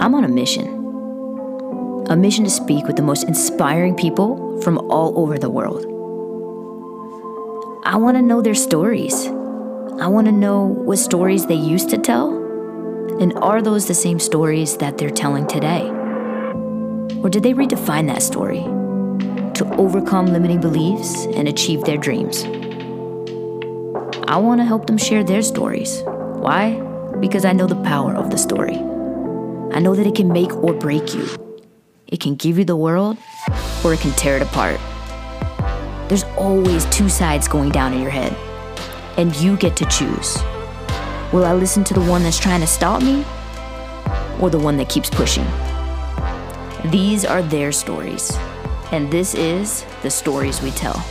I'm on a mission. A mission to speak with the most inspiring people from all over the world. I want to know their stories. I want to know what stories they used to tell, and are those the same stories that they're telling today? Or did they redefine that story to overcome limiting beliefs and achieve their dreams? I want to help them share their stories. Why? Because I know the power of the story. I know that it can make or break you. It can give you the world, or it can tear it apart. There's always two sides going down in your head, and you get to choose. Will I listen to the one that's trying to stop me, or the one that keeps pushing? These are their stories, and this is the stories we tell.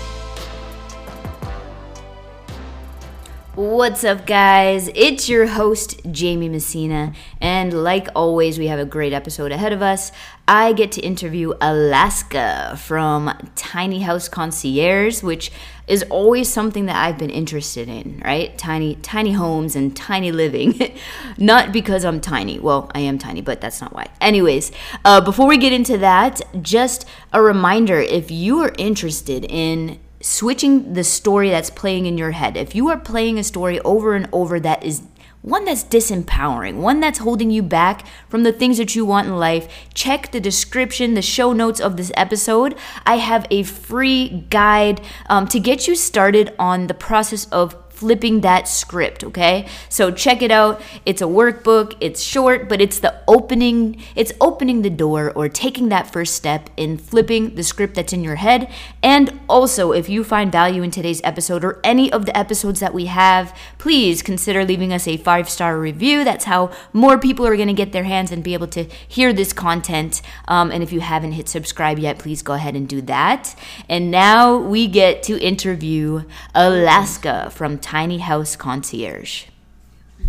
What's up, guys? It's your host, Jaime Messina, and like always, we have a great episode ahead of us. I get to interview Alaska from Tiny House Concierge, which is always something that I've been interested in, right? Tiny, tiny homes and tiny living. not because I'm tiny. Well, I am tiny, but that's not why. Anyways, uh, before we get into that, just a reminder if you are interested in switching the story that's playing in your head. If you are playing a story over and over that is one that's disempowering, one that's holding you back from the things that you want in life, check the description, the show notes of this episode. I have a free guide um, to get you started on the process of flipping that script, okay? So check it out. It's a workbook. It's short, but it's the opening it's opening the door or taking that first step in flipping the script that's in your head. And also, if you find value in today's episode or any of the episodes that we have, please consider leaving us a 5-star review. That's how more people are going to get their hands and be able to hear this content. Um, and if you haven't hit subscribe yet, please go ahead and do that. And now we get to interview Alaska from Tiny House Concierge.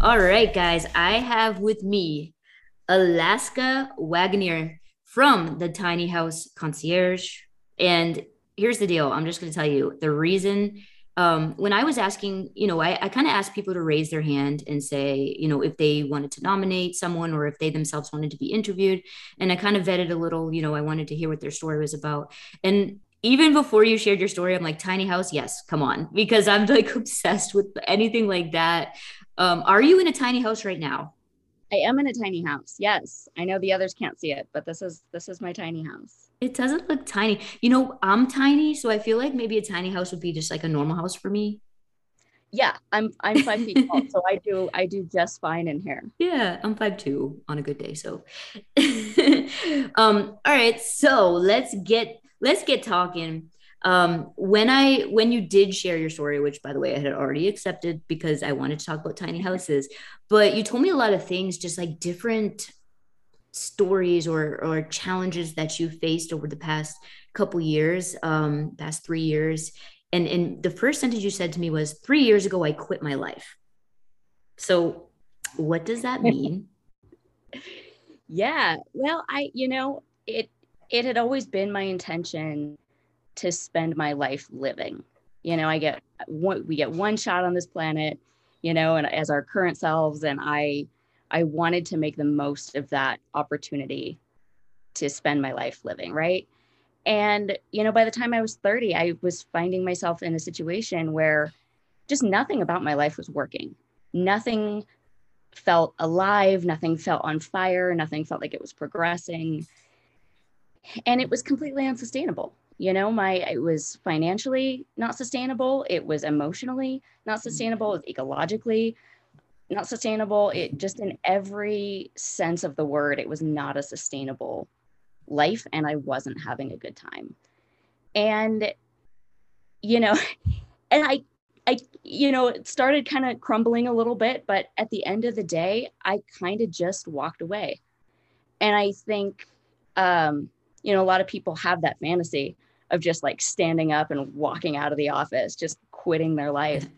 All right, guys, I have with me Alaska Wagoner from the Tiny House Concierge. And here's the deal I'm just going to tell you the reason. Um, when I was asking, you know, I, I kind of asked people to raise their hand and say, you know, if they wanted to nominate someone or if they themselves wanted to be interviewed. And I kind of vetted a little, you know, I wanted to hear what their story was about. And even before you shared your story, I'm like, tiny house, yes, come on, because I'm like obsessed with anything like that. Um, are you in a tiny house right now? I am in a tiny house. Yes, I know the others can't see it, but this is this is my tiny house. It doesn't look tiny. You know, I'm tiny, so I feel like maybe a tiny house would be just like a normal house for me. Yeah, I'm I'm five feet tall, so I do I do just fine in here. Yeah, I'm five two on a good day. So, um, all right, so let's get let's get talking. Um when i when you did share your story which by the way i had already accepted because i wanted to talk about tiny houses but you told me a lot of things just like different stories or or challenges that you faced over the past couple years um past three years. And and the first sentence you said to me was three years ago i quit my life. So what does that mean? Yeah. Well i you know it it had always been my intention to spend my life living. You know, I get one, we get one shot on this planet, you know, and as our current selves, and I, I wanted to make the most of that opportunity to spend my life living, right? And you know, by the time I was 30, I was finding myself in a situation where just nothing about my life was working. Nothing felt alive, nothing felt on fire, nothing felt like it was progressing and it was completely unsustainable. You know my it was financially not sustainable. It was emotionally not sustainable. It was ecologically not sustainable. It just in every sense of the word it was not a sustainable life and i wasn't having a good time. And you know and i i you know it started kind of crumbling a little bit but at the end of the day i kind of just walked away. And i think um you know a lot of people have that fantasy of just like standing up and walking out of the office just quitting their life.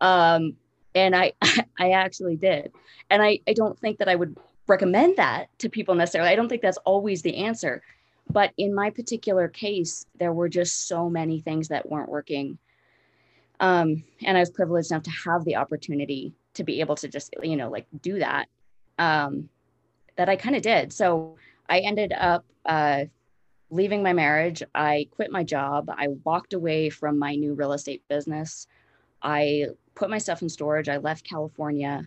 Um, and i i actually did. And i i don't think that i would recommend that to people necessarily. I don't think that's always the answer. But in my particular case there were just so many things that weren't working. Um, and i was privileged enough to have the opportunity to be able to just you know like do that um, that I kind of did. So I ended up uh, leaving my marriage. I quit my job. I walked away from my new real estate business. I put my stuff in storage. I left California.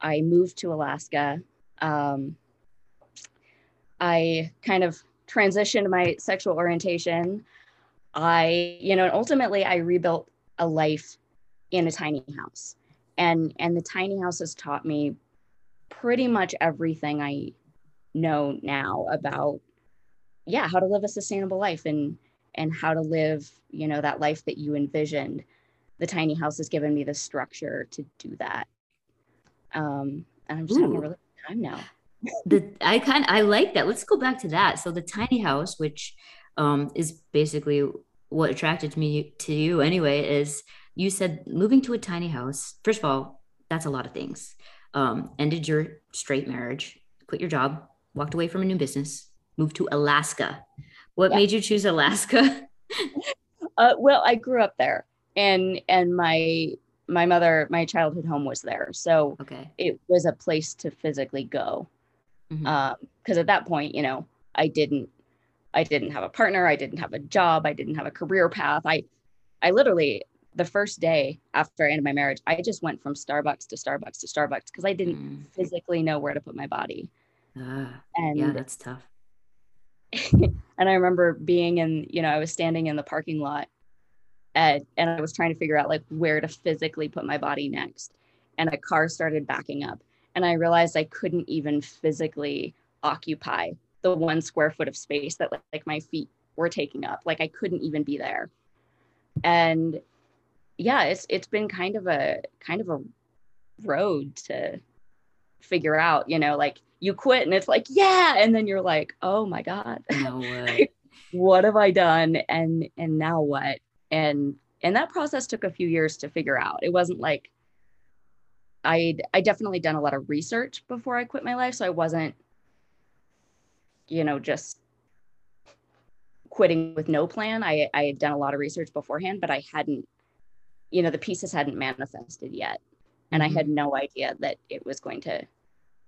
I moved to Alaska. Um, I kind of transitioned my sexual orientation. I, you know, and ultimately I rebuilt a life in a tiny house. And and the tiny house has taught me pretty much everything I know now about yeah, how to live a sustainable life and and how to live, you know, that life that you envisioned. The tiny house has given me the structure to do that. Um, and I'm just Ooh. having a really good time now. the I kind I like that. Let's go back to that. So the tiny house, which um, is basically what attracted me to you anyway, is you said moving to a tiny house. First of all, that's a lot of things. Um, ended your straight marriage, quit your job, walked away from a new business, moved to Alaska. What yeah. made you choose Alaska? uh, well, I grew up there, and and my my mother, my childhood home was there, so okay. it was a place to physically go. Because mm-hmm. um, at that point, you know, I didn't I didn't have a partner, I didn't have a job, I didn't have a career path. I I literally the first day after I ended my marriage, I just went from Starbucks to Starbucks to Starbucks because I didn't mm. physically know where to put my body. Uh, and yeah, that's tough. and I remember being in, you know, I was standing in the parking lot at, and I was trying to figure out like where to physically put my body next. And a car started backing up. And I realized I couldn't even physically occupy the one square foot of space that like, like my feet were taking up. Like I couldn't even be there. And yeah, it's it's been kind of a kind of a road to figure out, you know, like you quit and it's like, yeah. And then you're like, oh my God. No what have I done? And and now what? And and that process took a few years to figure out. It wasn't like I'd I definitely done a lot of research before I quit my life. So I wasn't, you know, just quitting with no plan. I, I had done a lot of research beforehand, but I hadn't, you know, the pieces hadn't manifested yet. And mm-hmm. I had no idea that it was going to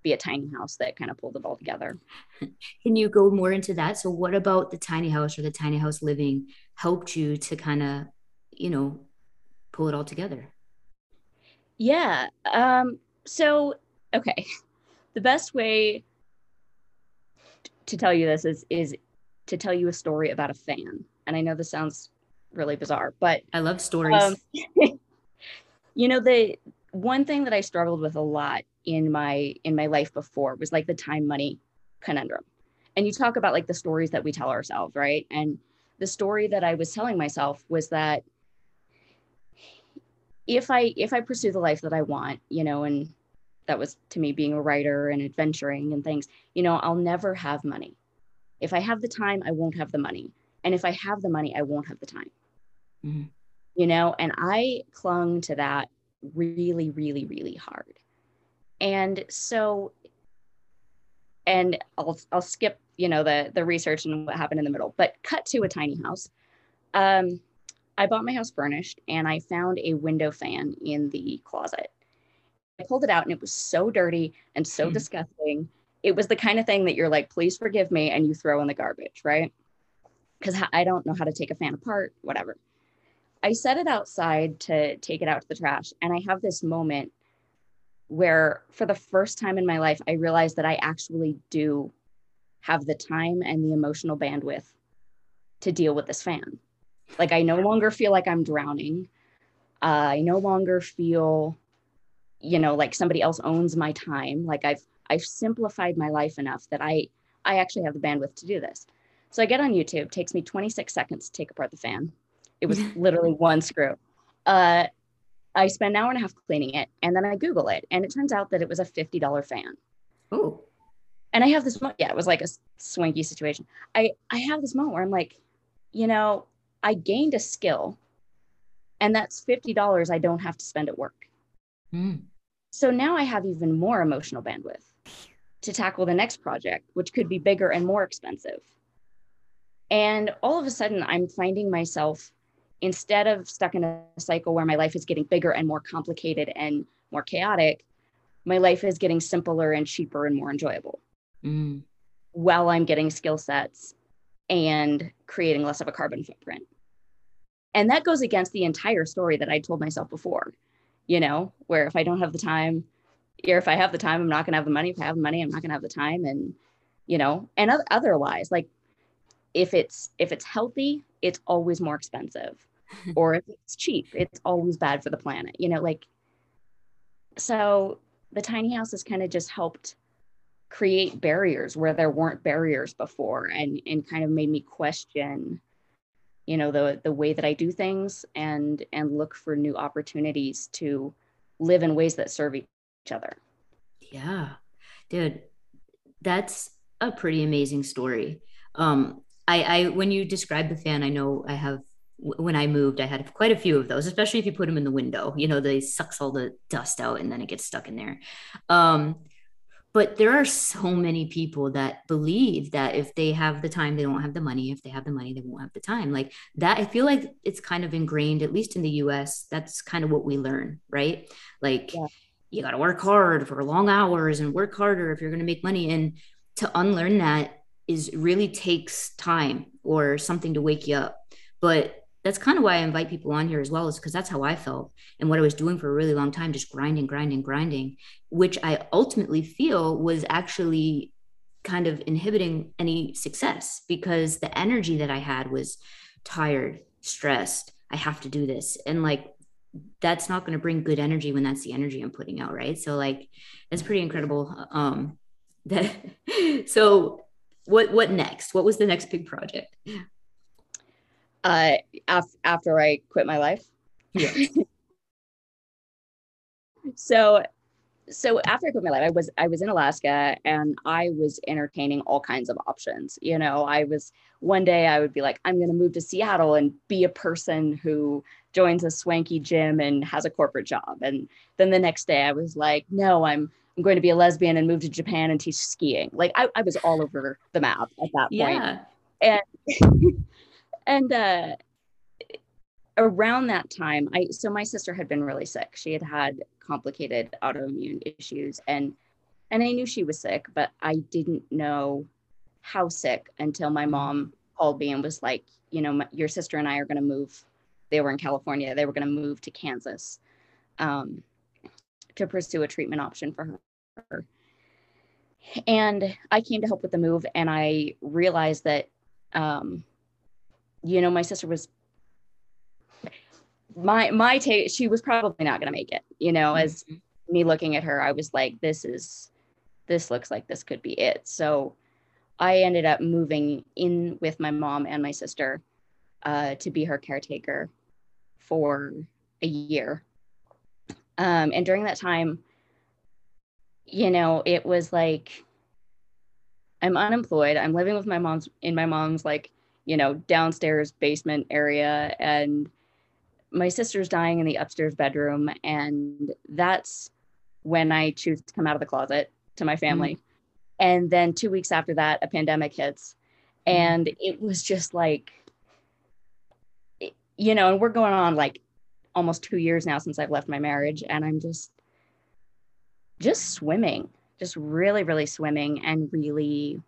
be a tiny house that kind of pulled it all together. Can you go more into that? So, what about the tiny house or the tiny house living helped you to kind of, you know, pull it all together? Yeah. Um, so, okay, the best way to tell you this is is to tell you a story about a fan. And I know this sounds really bizarre, but I love stories. Um, you know, the one thing that I struggled with a lot in my in my life before was like the time money conundrum. And you talk about like the stories that we tell ourselves right? And the story that i was telling myself was that if i if i pursue the life that i want you know and that was to me being a writer and adventuring and things you know i'll never have money. If i have the time i won't have the money. And if i have the money i won't have the time. Mm-hmm. you know and i clung to that really really really hard and so and I'll I'll skip you know the the research and what happened in the middle, but cut to a tiny house. Um, I bought my house furnished and I found a window fan in the closet. I pulled it out and it was so dirty and so mm. disgusting. It was the kind of thing that you're like, please forgive me, and you throw in the garbage, right? Because I don't know how to take a fan apart, whatever. I set it outside to take it out to the trash, and I have this moment where for the first time in my life, I realized that I actually do have the time and the emotional bandwidth to deal with this fan. Like I no longer feel like I'm drowning. Uh, I no longer feel, you know, like somebody else owns my time. Like I've I've simplified my life enough that I I actually have the bandwidth to do this. So I get on YouTube. Takes me 26 seconds to take apart the fan. It was literally one screw. Uh, I spend an hour and a half cleaning it and then I Google it and it turns out that it was a $50 fan. Oh. And I have this, yeah, it was like a swanky situation. I, I have this moment where I'm like, you know, I gained a skill and that's $50 I don't have to spend at work. Mm. So now I have even more emotional bandwidth to tackle the next project, which could be bigger and more expensive. And all of a sudden, I'm finding myself instead of stuck in a cycle where my life is getting bigger and more complicated and more chaotic, my life is getting simpler and cheaper and more enjoyable. mm. while I'm getting skill sets and creating less of a carbon footprint. And that goes against the entire story that I told myself before, you know, where if I don't have the time, or if I have the time, I'm not going to have the money. If I have the money, I'm not going to have the time. And, you know, and otherwise, like if it's if it's healthy, it's always more expensive. Or if it's cheap, it's always bad for the planet. You know, like so the tiny house has kind of just helped create barriers where there weren't barriers before and and kind of made me question you know the the way that I do things and and look for new opportunities to live in ways that serve each other. Yeah. Dude, that's a pretty amazing story. Um I I when you describe the fan, I know I have when I moved, I had quite a few of those, especially if you put them in the window. You know, they sucks all the dust out and then it gets stuck in there. Um, but there are so many people that believe that if they have the time, they don't have the money. If they have the money, they won't have the time. Like that, I feel like it's kind of ingrained, at least in the US. That's kind of what we learn, right? Like yeah. you got to work hard for long hours and work harder if you're going to make money. And to unlearn that is really takes time or something to wake you up. But that's kind of why I invite people on here as well, is because that's how I felt and what I was doing for a really long time, just grinding, grinding, grinding, which I ultimately feel was actually kind of inhibiting any success because the energy that I had was tired, stressed. I have to do this. And like, that's not going to bring good energy when that's the energy I'm putting out. Right. So, like, that's pretty incredible. Um, that, so what, what next? What was the next big project? Uh, af- after I quit my life. Yeah. so, so after I quit my life, I was I was in Alaska and I was entertaining all kinds of options. You know, I was one day I would be like, I'm going to move to Seattle and be a person who joins a swanky gym and has a corporate job. And then the next day I was like, no, I'm I'm going to be a lesbian and move to Japan and teach skiing. Like I, I was all over the map at that point. Yeah. And and uh, around that time, I so my sister had been really sick. She had had complicated autoimmune issues, and and I knew she was sick, but I didn't know how sick until my mom called me and was like, you know, my, your sister and I are going to move. They were in California. They were going to move to Kansas um, to pursue a treatment option for her. And I came to help with the move, and I realized that um, you know, my sister was my my take she was probably not going to make it you know mm-hmm. as me looking at her i was like this is this looks like this could be it so i ended up moving in with my mom and my sister uh, to be her caretaker for a year um, and during that time you know it was like i'm unemployed i'm living with my mom's in my mom's like you know, downstairs basement area. And my sister's dying in the upstairs bedroom. And that's when I choose to come out of the closet to my family. Mm-hmm. And then two weeks after that, a pandemic hits. Mm-hmm. And it was just like, you know, and we're going on like almost two years now since I've left my marriage. And I'm just, just swimming, just really, really swimming and really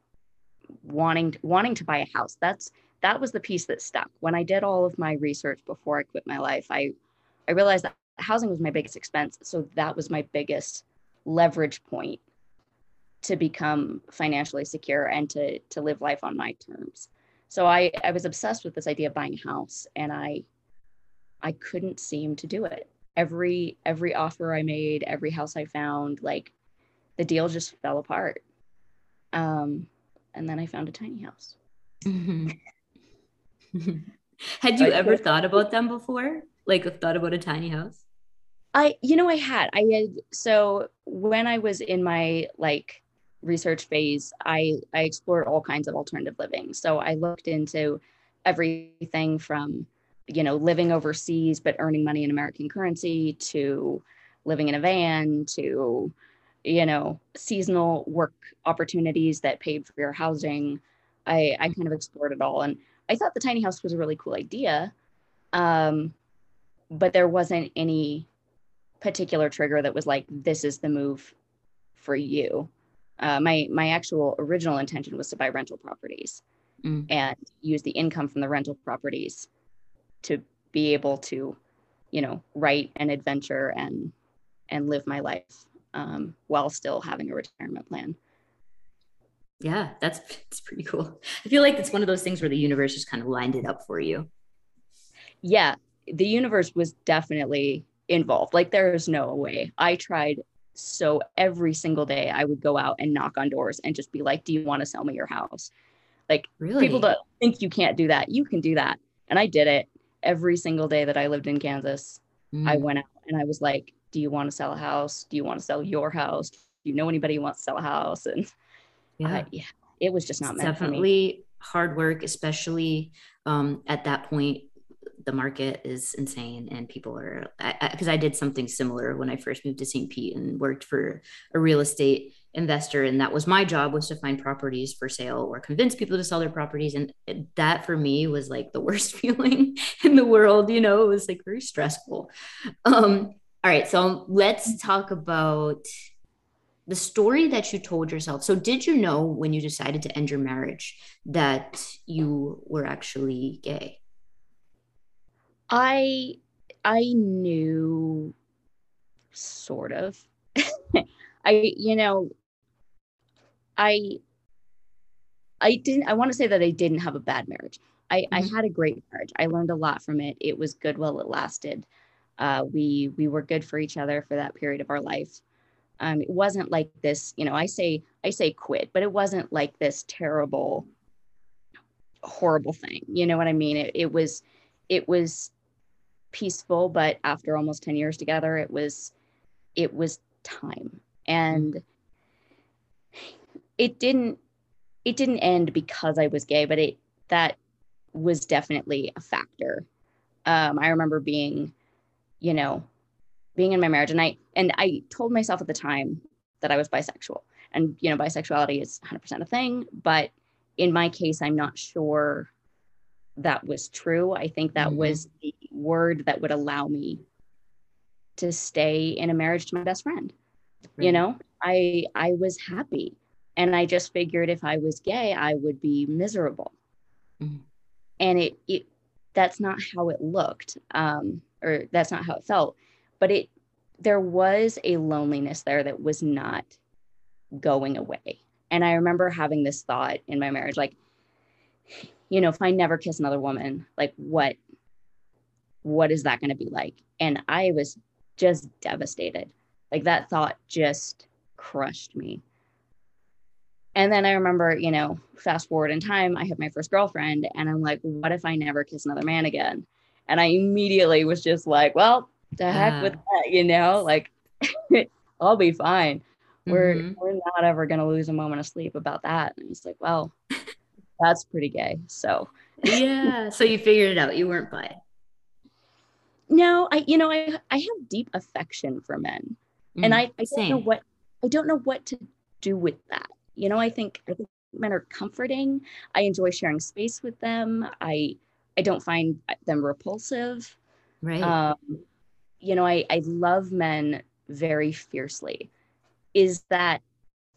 wanting wanting to buy a house. That's that was the piece that stuck. When I did all of my research before I quit my life, I I realized that housing was my biggest expense. So that was my biggest leverage point to become financially secure and to to live life on my terms. So I I was obsessed with this idea of buying a house and I I couldn't seem to do it. Every every offer I made, every house I found, like the deal just fell apart. Um, and then I found a tiny house. Mm-hmm. had you ever thought about them before? Like thought about a tiny house? I, you know, I had. I had. So when I was in my like research phase, I I explored all kinds of alternative living. So I looked into everything from you know living overseas but earning money in American currency to living in a van to you know seasonal work opportunities that paid for your housing. I I kind of explored it all and I thought the tiny house was a really cool idea. Um, but there wasn't any particular trigger that was like, this is the move for you. uh, my my actual original intention was to buy rental properties mm. and use the income from the rental properties to be able to you know write and adventure and and live my life um, while still having a retirement plan yeah that's it's pretty cool i feel like it's one of those things where the universe just kind of lined it up for you yeah the universe was definitely involved like there is no way i tried so every single day I would go out and knock on doors and just be like, Do you want to sell me your house? Like really? people that think you can't do that, you can do that. And I did it every single day that I lived in Kansas. Mm. I went out and I was like, Do you want to sell a house? Do you want to sell your house? Do you know anybody who wants to sell a house? And yeah, uh, yeah it was just not it's definitely hard work, especially um, at that point the market is insane and people are because I, I, I, did something similar when i first moved to st pete and worked for a real estate investor and that was my job was to find properties for sale or convince people to sell their properties and that for me was like the worst feeling in the world you know? It was like very stressful. Um all right so let's talk about the story that you told yourself so did you know when you decided to end your marriage that you were actually gay I I knew sort of. I you know I I didn't I want to say that I didn't have a bad marriage. I, mm-hmm. I had a great marriage. I learned a lot from it. It was good while it lasted. Uh, we we were good for each other for that period of our life. Um, it wasn't like this, you know, I say I say quit, but it wasn't like this terrible, horrible thing. You know what I mean? It, it was it was peaceful but after almost 10 years together it was it was time and it didn't it didn't end because i was gay but it that was definitely a factor um, i remember being you know being in my marriage and i and i told myself at the time that i was bisexual and you know bisexuality is 100% a thing but in my case i'm not sure that was true. I think that mm-hmm. was the word that would allow me to stay in a marriage to my best friend. You know, I I was happy and I just figured if I was gay, I would be miserable. Mm-hmm. And it it that's not how it looked. Um, or that's not how it felt. But it there was a loneliness there that was not going away. And I remember having this thought in my marriage like you know, if I never kiss another woman, like what what is that going to be like? And I was just devastated. Like that thought just crushed me. And then I remember, you know, fast forward in time, I had my first girlfriend, and I'm like, what if I never kiss another man again? And I immediately was just like, well, the heck with that, you know, like I'll be fine. We're mm-hmm. we're not ever gonna lose a moment of sleep about that. And it's like, well, that's pretty gay. So yeah. So you figured it out. You weren't bi. No, I you know I I have deep affection for men, mm, and I I don't know what I don't know what to do with that. You know, I think I think men are comforting. I enjoy sharing space with them. I I don't find them repulsive. Right. Um, you know, I I love men very fiercely. Is that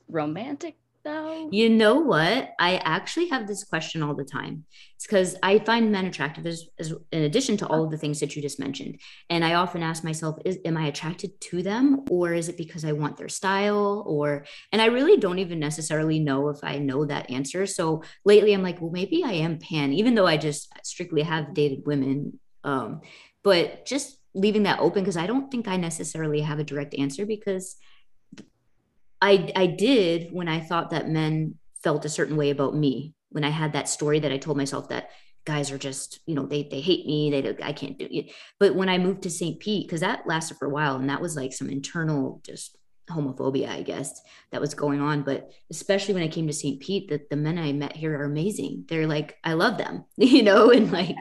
romantic? though? You know what? I actually have this question all the time. It's because I find men attractive as, as, in addition to all of the things that you just mentioned. And I often ask myself, is am I attracted to them or is it because I want their style? Or and I really don't even necessarily know if I know that answer. So lately I'm like, well, maybe I am pan, even though I just strictly have dated women. Um, but just leaving that open because I don't think I necessarily have a direct answer because I I did when I thought that men felt a certain way about me. When I had that story that I told myself that guys are just you know they they hate me they I can't do it. But when I moved to St. Pete because that lasted for a while and that was like some internal just homophobia, I guess, that was going on. But especially when I came to St. Pete, that the men I met here are amazing. They're like, I love them, you know, and like,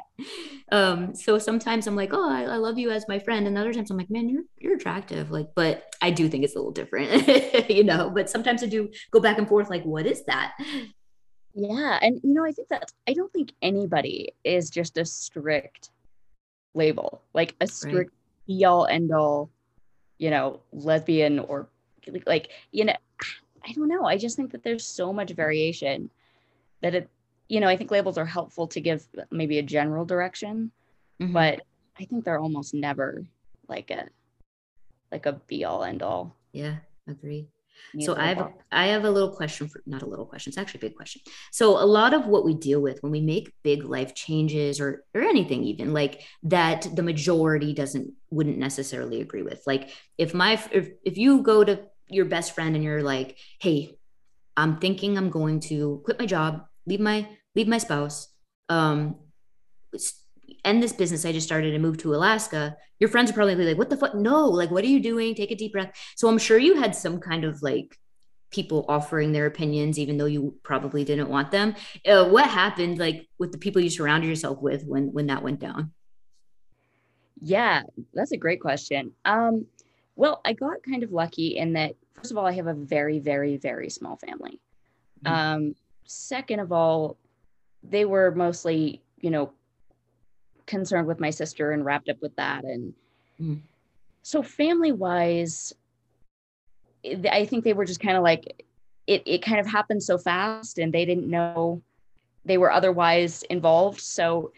um, so sometimes I'm like, oh, I, I love you as my friend, and other times I'm like, man, you're you're attractive, like, but I do think it's a little different, you know. But sometimes I do go back and forth, like, what is that? Yeah, and you know, I think that I don't think anybody is just a strict label, like a strict right. be all end all you know, lesbian or like you know I don't know. I just think that there's so much variation that it, you know, I think labels are helpful to give maybe a general direction, mm-hmm. but I think they're almost never like a like a be all end all. Yeah, agree. So I have a, I have a little question for not a little question. It's actually a big question. So a lot of what we deal with when we make big life changes or or anything even like that the majority doesn't wouldn't necessarily agree with. Like if my if if you go to your best friend and you're like, "Hey, I'm thinking I'm going to quit my job, leave my leave my spouse, um end this business I just started and move to Alaska, your friends are probably like, what the fuck? No, like, what are you doing? Take a deep breath. So I'm sure you had some kind of like people offering their opinions, even though you probably didn't want them. Uh, what happened like with the people you surrounded yourself with when, when that went down? Yeah, that's a great question. Um, well, I got kind of lucky in that, first of all, I have a very, very, very small family. Mm-hmm. Um, second of all, they were mostly, you know, concerned with my sister and wrapped up with that. And mm. so, family wise, I think they were just kind of like, it, it kind of happened so fast and they didn't know they were otherwise involved. So,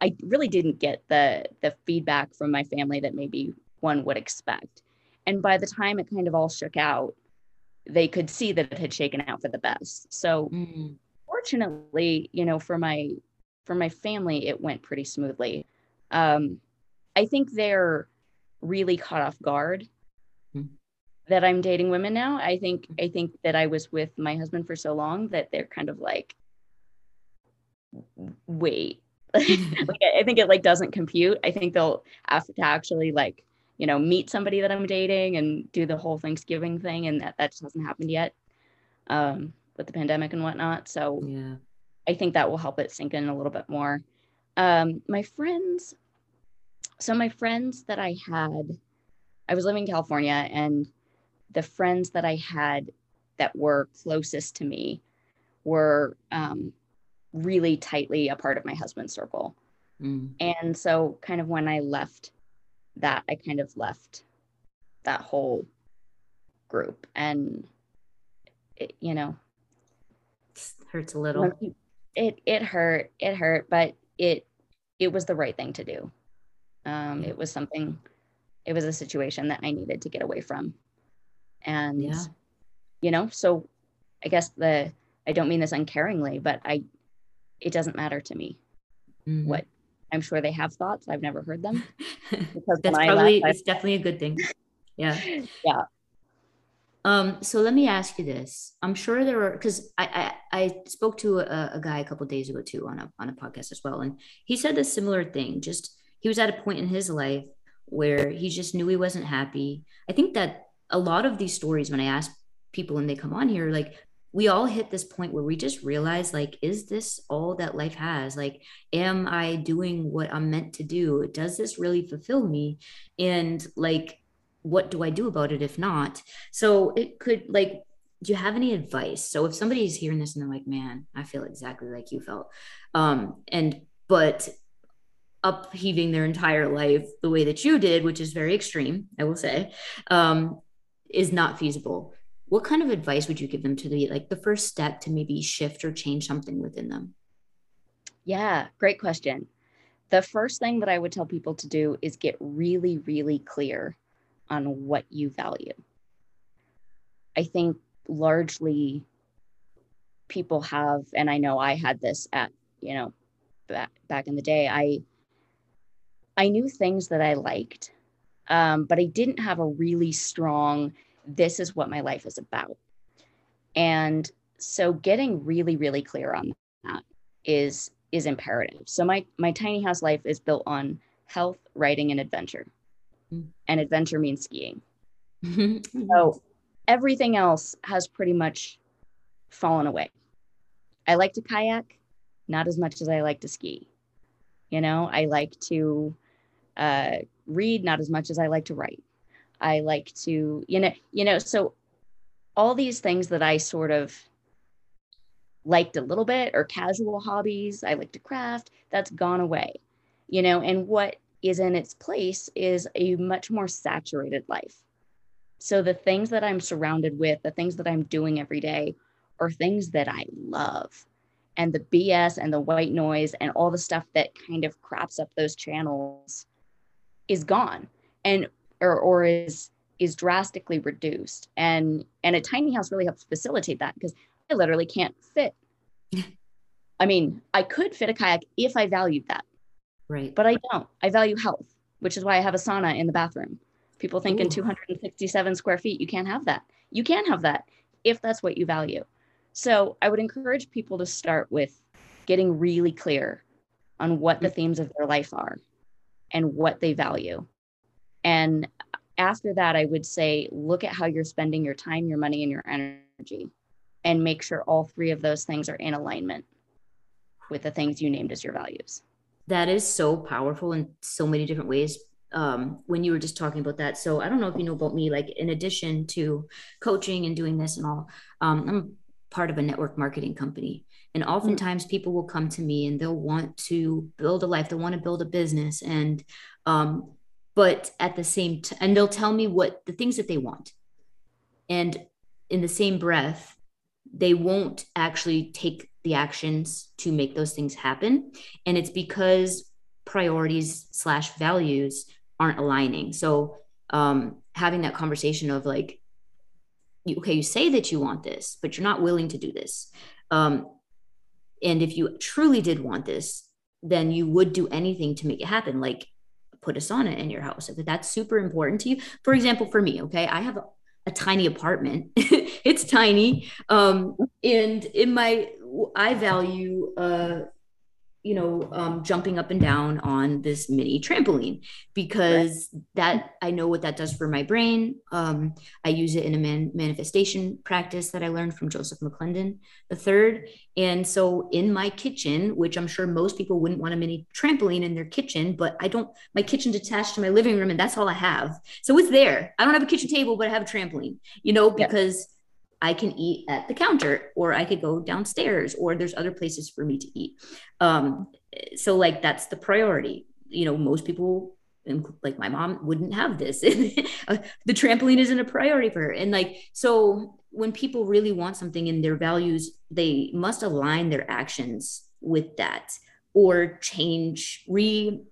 I really didn't get the the feedback from my family that maybe one would expect. And by the time it kind of all shook out, they could see that it had shaken out for the best. So mm. fortunately, you know, for my for my family, it went pretty smoothly. Um, I think they're really caught off guard mm-hmm. that I'm dating women now. I think I think that I was with my husband for so long that they're kind of like, wait. like, I think it like doesn't compute. I think they'll have to actually like you know meet somebody that I'm dating and do the whole Thanksgiving thing, and that that just hasn't happened yet um, with the pandemic and whatnot. So yeah I think that will help it sink in a little bit more. Um, my friends, so my friends that I had, I was living in California, and the friends that I had that were closest to me were um, really tightly a part of my husband's circle. Mm. And so, kind of when I left that, I kind of left that whole group. And, it, you know, hurts a little it it hurt it hurt but it it was the right thing to do um it was something it was a situation that i needed to get away from and yeah. you know so i guess the i don't mean this uncaringly but i it doesn't matter to me mm-hmm. what i'm sure they have thoughts i've never heard them because that's probably left, it's definitely a good thing yeah yeah um, so let me ask you this. I'm sure there are because I, I, I spoke to a, a guy a couple days ago too on a on a podcast as well, and he said a similar thing. Just he was at a point in his life where he just knew he wasn't happy. I think that a lot of these stories, when I ask people when they come on here, like we all hit this point where we just realize like is this all that life has like am i doing what i'm meant to do does this really fulfill me and like what do I do about it if not? So it could like, do you have any advice? So if somebody's hearing this and they're like, man, I feel exactly like you felt. Um, and but upheaving their entire life the way that you did, which is very extreme, I will say, um, is not feasible. What kind of advice would you give them to be like the first step to maybe shift or change something within them? Yeah, great question. The first thing that I would tell people to do is get really, really clear on what you value. I think largely people have, and I know I had this at, you know, back, back in the day, I, I knew things that I liked, um, but I didn't have a really strong, this is what my life is about. And so getting really, really clear on that is, is imperative. So my, my tiny house life is built on health, writing, and adventure and adventure means skiing. so everything else has pretty much fallen away. I like to kayak, not as much as I like to ski. You know, I like to uh, read, not as much as I like to write. I like to, you know, you know, so all these things that I sort of liked a little bit or casual hobbies, I like to craft, that's gone away. You know, and what is in its place is a much more saturated life. So the things that I'm surrounded with, the things that I'm doing every day are things that I love. And the BS and the white noise and all the stuff that kind of craps up those channels is gone and or, or is is drastically reduced. And and a tiny house really helps facilitate that because I literally can't fit. I mean, I could fit a kayak if I valued that. Right. But I don't. I value health, which is why I have a sauna in the bathroom. People think Ooh. in 267 square feet, you can't have that. You can have that if that's what you value. So I would encourage people to start with getting really clear on what the mm. themes of their life are and what they value. And after that, I would say, look at how you're spending your time, your money, and your energy, and make sure all three of those things are in alignment with the things you named as your values. That is so powerful in so many different ways. Um, when you were just talking about that. So I don't know if you know about me, like in addition to coaching and doing this and all, um, I'm part of a network marketing company. And oftentimes people will come to me and they'll want to build a life, they want to build a business. And, um, but at the same time, and they'll tell me what the things that they want. And in the same breath, they won't actually take the actions to make those things happen. And it's because priorities slash values aren't aligning. So um, having that conversation of like, okay, you say that you want this, but you're not willing to do this. Um, and if you truly did want this, then you would do anything to make it happen, like put a sauna in your house. If that's super important to you, for example, for me, okay, I have a, a tiny apartment. it's tiny, um, and in my, I value uh, you know, um, jumping up and down on this mini trampoline because right. that I know what that does for my brain. Um, I use it in a man- manifestation practice that I learned from Joseph McClendon the third. And so in my kitchen, which I'm sure most people wouldn't want a mini trampoline in their kitchen, but I don't, my kitchen's attached to my living room and that's all I have. So it's there. I don't have a kitchen table, but I have a trampoline, you know, because yeah I can eat at the counter or I could go downstairs or there's other places for me to eat. Um, so like that's the priority. You know, most people like my mom wouldn't have this. the trampoline isn't a priority for her. And like so when people really want something in their values, they must align their actions with that or change re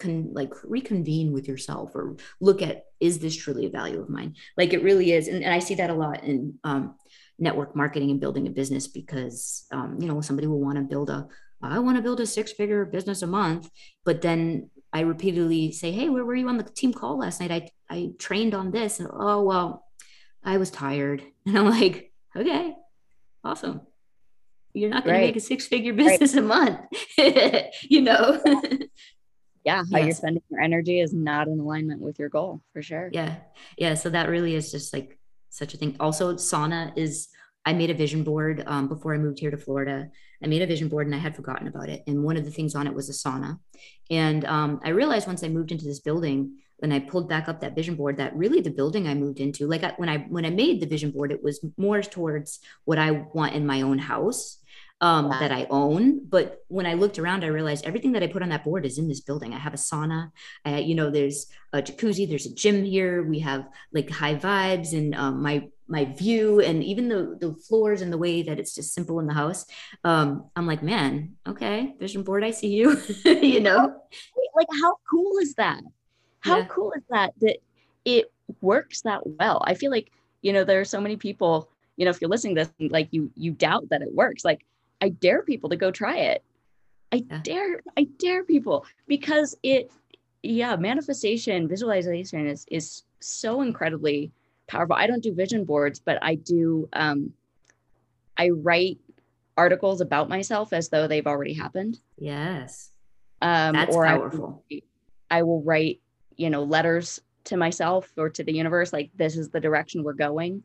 con, like reconvene with yourself or look at is this truly a value of mine? Like it really is. And, and i see that a lot in um, network marketing and building a business because um, you know somebody will want to build a i want to build a six figure business a month but then i repeatedly say hey where were you on the team call last night? I i trained on this. And oh well i was tired. And i'm like okay awesome. You're not going right. to make a six figure business right. a month you know yeah how yes. you're spending your energy is not in alignment with your goal for sure. Yeah. Yeah so that really is just like such a thing. Also sauna is i made a vision board um, before i moved here to florida. I made a vision board and i had forgotten about it and one of the things on it was a sauna. And um, i realized once i moved into this building when i pulled back up that vision board that really the building i moved into like I, when i when i made the vision board it was more towards what i want in my own house um, wow. that I own. But when I looked around, I realized everything that I put on that board is in this building. I have a sauna. I, you know, there's a jacuzzi. There's a gym here. We have like high vibes and um, my my view and even the the floors and the way that it's just simple in the house. Um, I'm like, man, okay, vision board. I see you. you know, like how cool is that? How yeah. cool is that that it works that well? I feel like you know there are so many people you know if you're listening to this like you you doubt that it works like I dare people to go try it. I yeah. dare, I dare people because it, yeah, manifestation, visualization is is so incredibly powerful. I don't do vision boards, but I do. Um, I write articles about myself as though they've already happened. Yes, um, that's or powerful. I, I will write, you know, letters to myself or to the universe, like this is the direction we're going.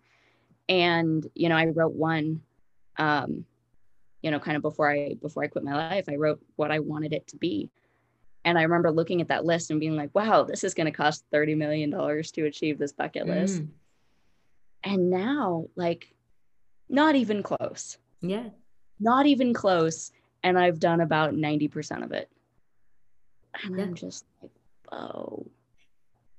And you know, I wrote one um, you know kind of before i before i quit my life i wrote what i wanted it to be. And i remember looking at that list and being like wow this is going to cost 30 million dollars to achieve this bucket list. Mm. and now like not even close. Yeah. Not even close. And i've done about 90% of it. And yeah. i'm just like oh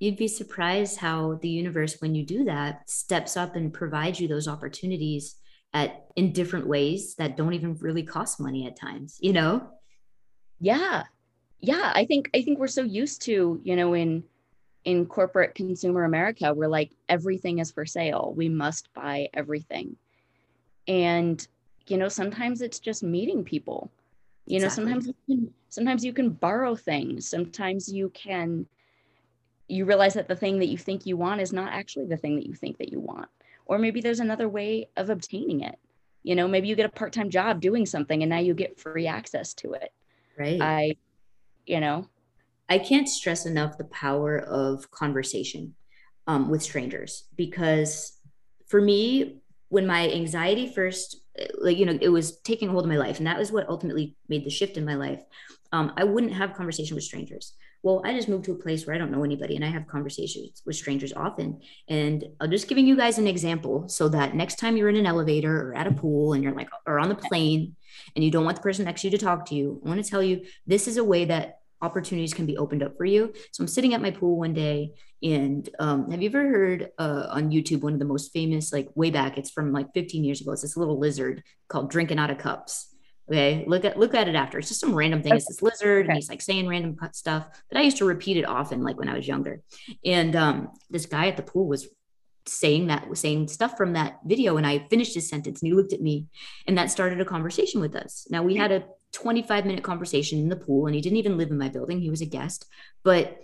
you'd be surprised how the universe when you do that steps up and provides you those opportunities at in different ways that don't even really cost money at times you know? Yeah. Yeah i think i think we're so used to you know in in corporate consumer america we're like everything is for sale. We must buy everything. And you know sometimes it's just meeting people. You know exactly. sometimes you can sometimes you can borrow things. Sometimes you can you realize that the thing that you think you want is not actually the thing that you think that you want or maybe there's another way of obtaining it. You know maybe you get a part-time job doing something and now you get free access to it. Right. I you know. I can't stress enough the power of conversation um, with strangers because for me when my anxiety first like you know it was taking hold of my life and that was what ultimately made the shift in my life um, i wouldn't have conversation with strangers well, I just moved to a place where I don't know anybody and I have conversations with strangers often. And I'm just giving you guys an example so that next time you're in an elevator or at a pool and you're like, or on the plane and you don't want the person next to you to talk to you, I want to tell you this is a way that opportunities can be opened up for you. So I'm sitting at my pool one day and um, have you ever heard uh, on YouTube one of the most famous, like way back, it's from like 15 years ago. It's this little lizard called Drinking Out of Cups. Okay, look at look at it after. It's just some random thing. It's this lizard, okay. and he's like saying random stuff. But I used to repeat it often, like when I was younger. And um, this guy at the pool was saying that was saying stuff from that video, and I finished his sentence, and he looked at me, and that started a conversation with us. Now we had a 25 minute conversation in the pool, and he didn't even live in my building; he was a guest. But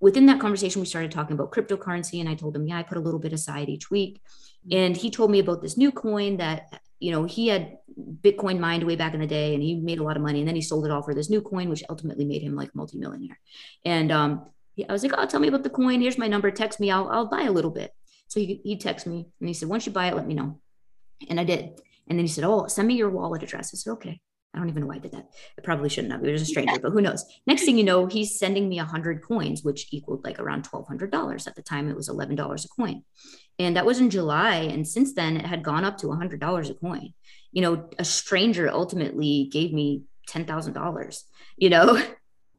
within that conversation, we started talking about cryptocurrency, and I told him, yeah, I put a little bit aside each week. Mm-hmm. And he told me about this new coin that you know, he had Bitcoin mined way back in the day and he made a lot of money and then he sold it all for this new coin, which ultimately made him like multimillionaire. And um, I was like, oh, tell me about the coin. Here's my number. Text me. I'll, I'll buy a little bit. So he, he texted me and he said, once you buy it, let me know. And I did. And then he said, oh, send me your wallet address. I said, okay. I don't even know why I did that. I probably shouldn't have. It was a stranger, but who knows? Next thing you know, he's sending me a hundred coins, which equaled like around twelve hundred dollars. At the time, it was eleven dollars a coin, and that was in July. And since then, it had gone up to a hundred dollars a coin. You know, a stranger ultimately gave me ten thousand dollars. You know,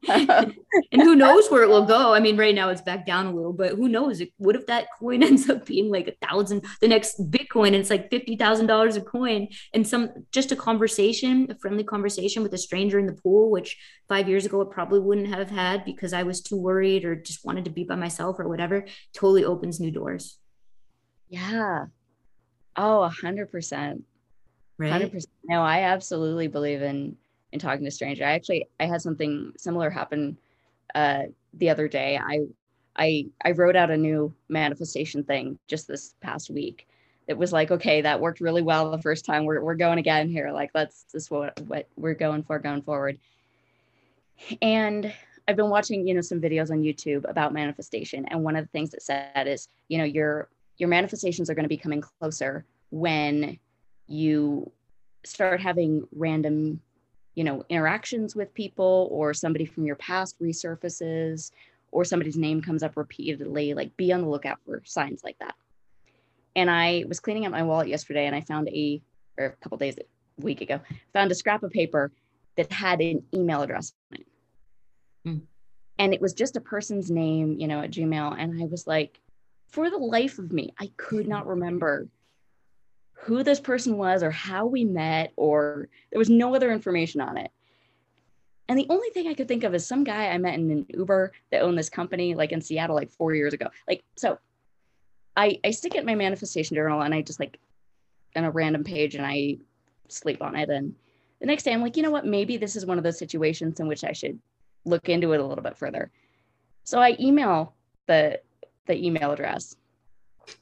and who knows where it will go? I mean, right now it's back down a little, but who knows? What if that coin ends up being like a thousand, the next Bitcoin, and it's like fifty thousand dollars a coin, and some just a conversation, a friendly conversation with a stranger in the pool, which five years ago I probably wouldn't have had because I was too worried or just wanted to be by myself or whatever, totally opens new doors. Yeah. Oh, a hundred percent. Hundred percent. No, I absolutely believe in in talking to stranger. I actually I had something similar happen uh, the other day. I I I wrote out a new manifestation thing just this past week. It was like, okay, that worked really well the first time. We're we're going again here. Like let's this what what we're going for going forward. And I've been watching, you know, some videos on YouTube about manifestation. And one of the things that said is, you know, your your manifestations are going to be coming closer when you start having random you know interactions with people or somebody from your past resurfaces or somebody's name comes up repeatedly like be on the lookout for signs like that. And i was cleaning up my wallet yesterday and i found a or a couple days a week ago found a scrap of paper that had an email address on it. Mm. and it was just a person's name you know at gmail. And i was like for the life of me i could not remember who this person was or how we met, or there was no other information on it. And the only thing I could think of is some guy I met in an Uber that owned this company, like in Seattle, like four years ago. Like, so I, I stick it in my manifestation journal and I just like on a random page and I sleep on it. And the next day I'm like, you know what? Maybe this is one of those situations in which I should look into it a little bit further. So I email the the email address.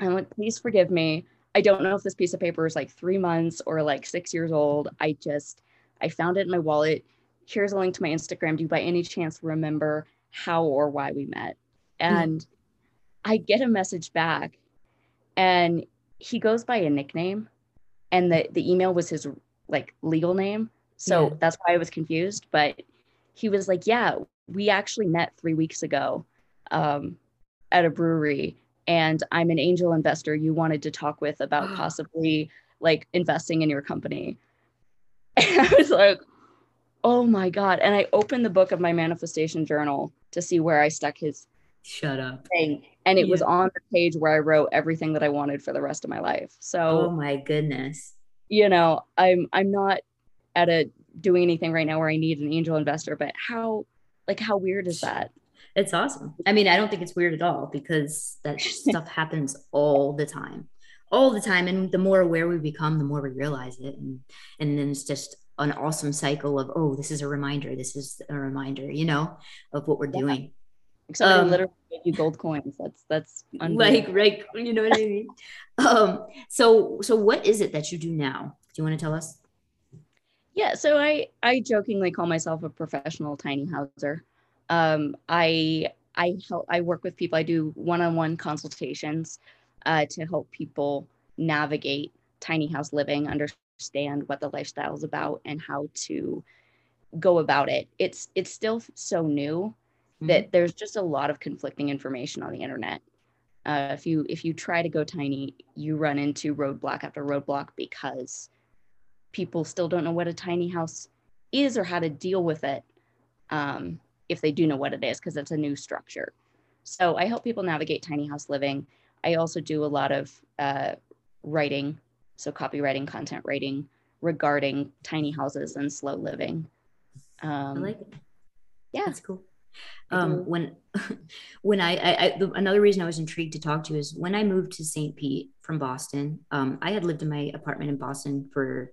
I'm like, please forgive me. I don't know if this piece of paper is like three months or like six years old. I just, I found it in my wallet. Here's a link to my Instagram. Do you by any chance remember how or why we met? Hmm. And mm. I get a message back and he goes by a nickname and the, the email was his like legal name. So yeah. that's why I was confused. But he was like, yeah, we actually met three weeks ago um, at a brewery and I'm an angel investor you wanted to talk with about possibly like investing in your company. And I was like, oh my God. And I opened the book of my manifestation journal to see where I stuck his Shut up. Thing. And it yeah. was on the page where I wrote everything that I wanted for the rest of my life. So Oh my goodness. You know, I'm I'm not at a doing anything right now where I need an angel investor, but how like how weird is that? It's awesome. I mean, I don't think it's weird at all because that stuff happens all the time. All the time. And the more aware we become, the more we realize it. And and then it's just an awesome cycle of, oh, this is a reminder. This is a reminder, you know, of what we're yeah. doing. Somebody um, literally gave you gold coins. That's that's like right, you know what I mean. um, so so what is it that you do now? Do you want to tell us? Yeah, so I I jokingly call myself a professional tiny houser. Um, I I help I work with people. I do one-on-one consultations uh, to help people navigate tiny house living, understand what the lifestyle is about, and how to go about it. It's it's still so new mm-hmm. that there's just a lot of conflicting information on the internet. Uh, if you if you try to go tiny, you run into roadblock after roadblock because people still don't know what a tiny house is or how to deal with it um, if they do know what it is because it's a new structure. So I help people navigate tiny house living. I also do a lot of uh, writing, so copywriting, content writing regarding tiny houses and slow living. Um, I like it. Yeah, that's cool. Um, when when I, I, I, another reason I was intrigued to talk to you is when I moved to St. Pete from Boston. Um, I had lived in my apartment in Boston for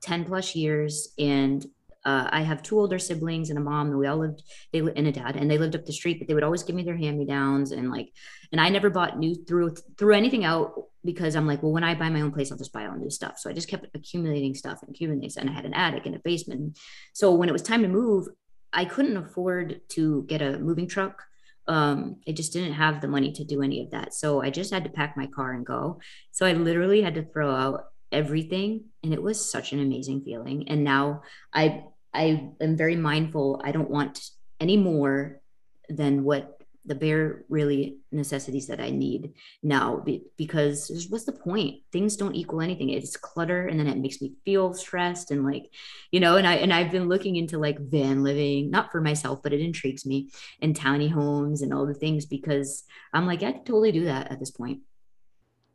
10 plus years and uh, I have two older siblings and a mom, and we all lived, they and a dad, and they lived up the street. But they would always give me their hand me downs, and like, and I never bought new threw threw anything out because I'm like, well, when I buy my own place, I'll just buy all new stuff. So I just kept accumulating stuff and accumulating, and I had an attic and a basement. So when it was time to move, I couldn't afford to get a moving truck. Um, I just didn't have the money to do any of that. So I just had to pack my car and go. So I literally had to throw out everything and it was such an amazing feeling. And now i i am very mindful. I don't want any more than what the bare really necessities that i need now because what's the point? Things don't equal anything. It's clutter and then it makes me feel stressed and like you know and i and i've been looking into like van living not for myself but it intrigues me and tiny homes and all the things because i'm like i could totally do that at this point.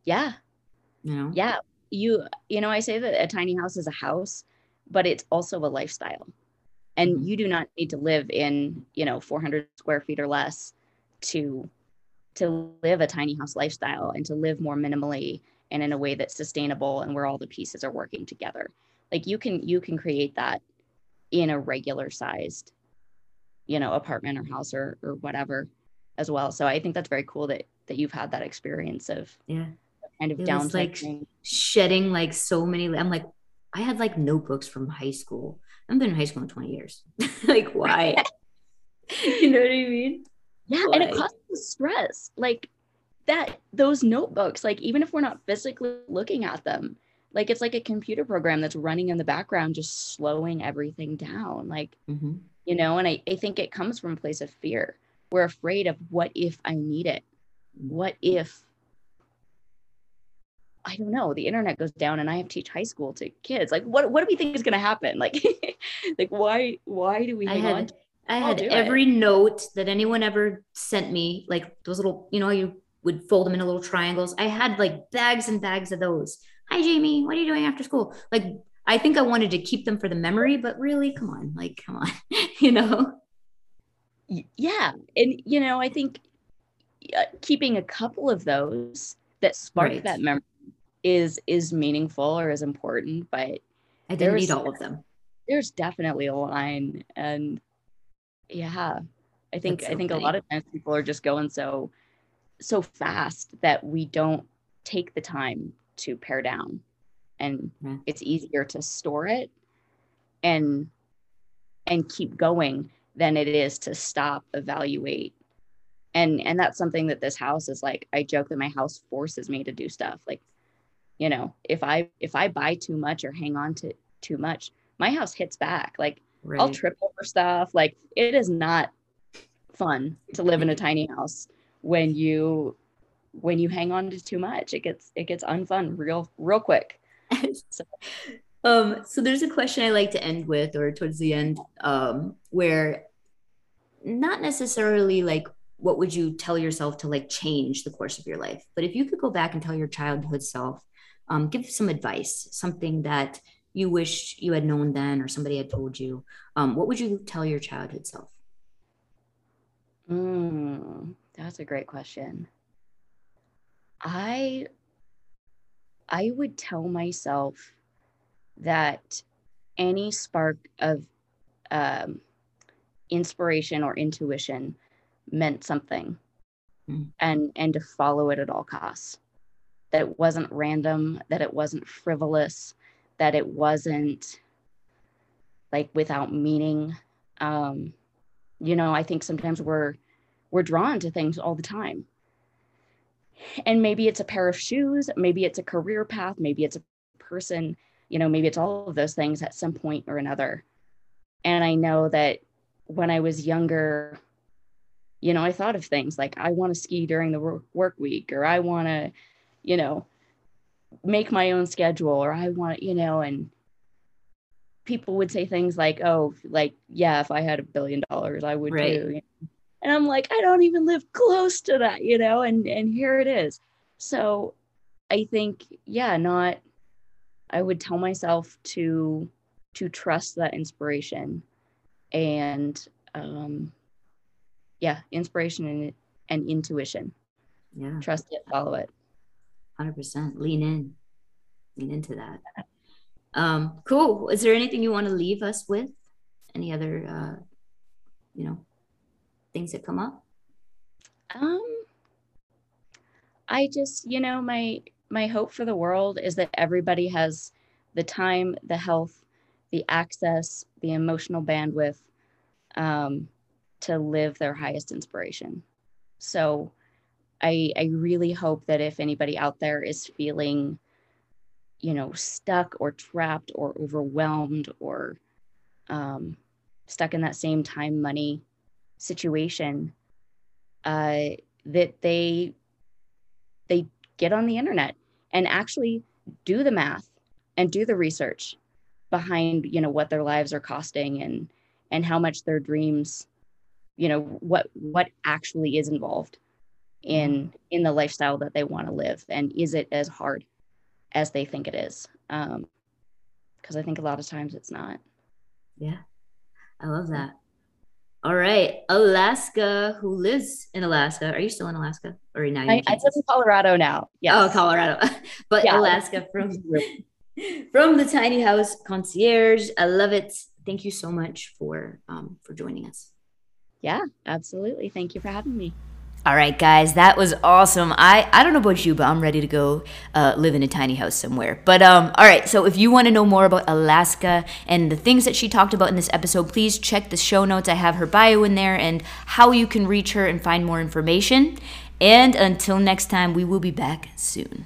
Yeah. You know? Yeah you you know i say that a tiny house is a house but it's also a lifestyle. And mm-hmm. you do not need to live in you know 400 square feet or less to to live a tiny house lifestyle and to live more minimally and in a way that's sustainable and where all the pieces are working together. Like you can you can create that in a regular sized you know apartment or house or or whatever as well. So i think that's very cool that that you've had that experience of yeah kind of down like shedding like so many i'm like i had like notebooks from high school. I've been in high school in 20 years. Like why? You know what i mean? Yeah why? and it causes stress. Like that those notebooks like even if we're not physically looking at them like it's like a computer program that's running in the background just slowing everything down. Like mm-hmm. you know and I, I think it comes from a place of fear. We're afraid of what if i need it. What if I don't know, the internet goes down and I have to teach high school to kids. Like what what do we think is gonna happen? Like like why why do we I had, I had every it? note that anyone ever sent me, like those little, you know, you would fold them into little triangles. I had like bags and bags of those. Hi Jaime, what are you doing after school? Like I think I wanted to keep them for the memory, but really, come on, like come on, you know. Yeah, and you know, I think keeping a couple of those that spark right. that memory is is meaningful or is important but i didn't need all of them. there's definitely a line and yeah i think so i think funny. a lot of times people are just going so so fast that we don't take the time to pare down and it's easier to store it and and keep going than it is to stop evaluate. And and that's something that this house is like i joke that my house forces me to do stuff like you know if i if i buy too much or hang on to too much my house hits back like right. i'll trip over stuff like it is not fun to live in a tiny house when you when you hang on to too much it gets it gets unfun real real quick so. um so there's a question i like to end with or towards the end um where not necessarily like what would you tell yourself to like change the course of your life? But if you could go back and tell your childhood self, um, give some advice, something that you wish you had known then or somebody had told you, um, what would you tell your childhood self? Mm, that's a great question. I I would tell myself that any spark of um, inspiration or intuition meant something mm. and and to follow it at all costs that it wasn't random that it wasn't frivolous that it wasn't like without meaning. Um you know i think sometimes we're we're drawn to things all the time. And maybe it's a pair of shoes maybe it's a career path maybe it's a person you know maybe it's all of those things at some point or another. And i know that when i was younger you know i thought of things like i want to ski during the work week or i want to you know make my own schedule or i want you know and people would say things like oh like yeah if i had a billion dollars i would right. too and i'm like i don't even live close to that you know and and here it is. So i think yeah not i would tell myself to to trust that inspiration and um yeah inspiration and and intuition. Yeah. Trust it follow it 100% lean in. Lean into that. Um cool. Is there anything you want to leave us with? Any other uh you know things that come up? Um i just you know my my hope for the world is that everybody has the time the health the access the emotional bandwidth um, to live their highest inspiration. So I, I really hope that if anybody out there is feeling you know stuck or trapped or overwhelmed or um, stuck in that same time money situation uh, that they they get on the internet and actually do the math and do the research behind you know what their lives are costing and and how much their dreams you know what what actually is involved in in the lifestyle that they want to live and is it as hard as they think it is? Um because i think a lot of times it's not. Yeah. I love that. All right alaska who lives in alaska are you still in alaska? Or now I, I live in colorado now yeah oh colorado. But yeah. alaska from from the tiny house concierge i love it. Thank you so much for um for joining us. Yeah absolutely. Thank you for having me all right, guys, that was awesome. I, I don't know about you, but I'm ready to go uh, live in a tiny house somewhere. But um, all right, so if you want to know more about Alaska and the things that she talked about in this episode, please check the show notes. I have her bio in there and how you can reach her and find more information. And until next time, we will be back soon.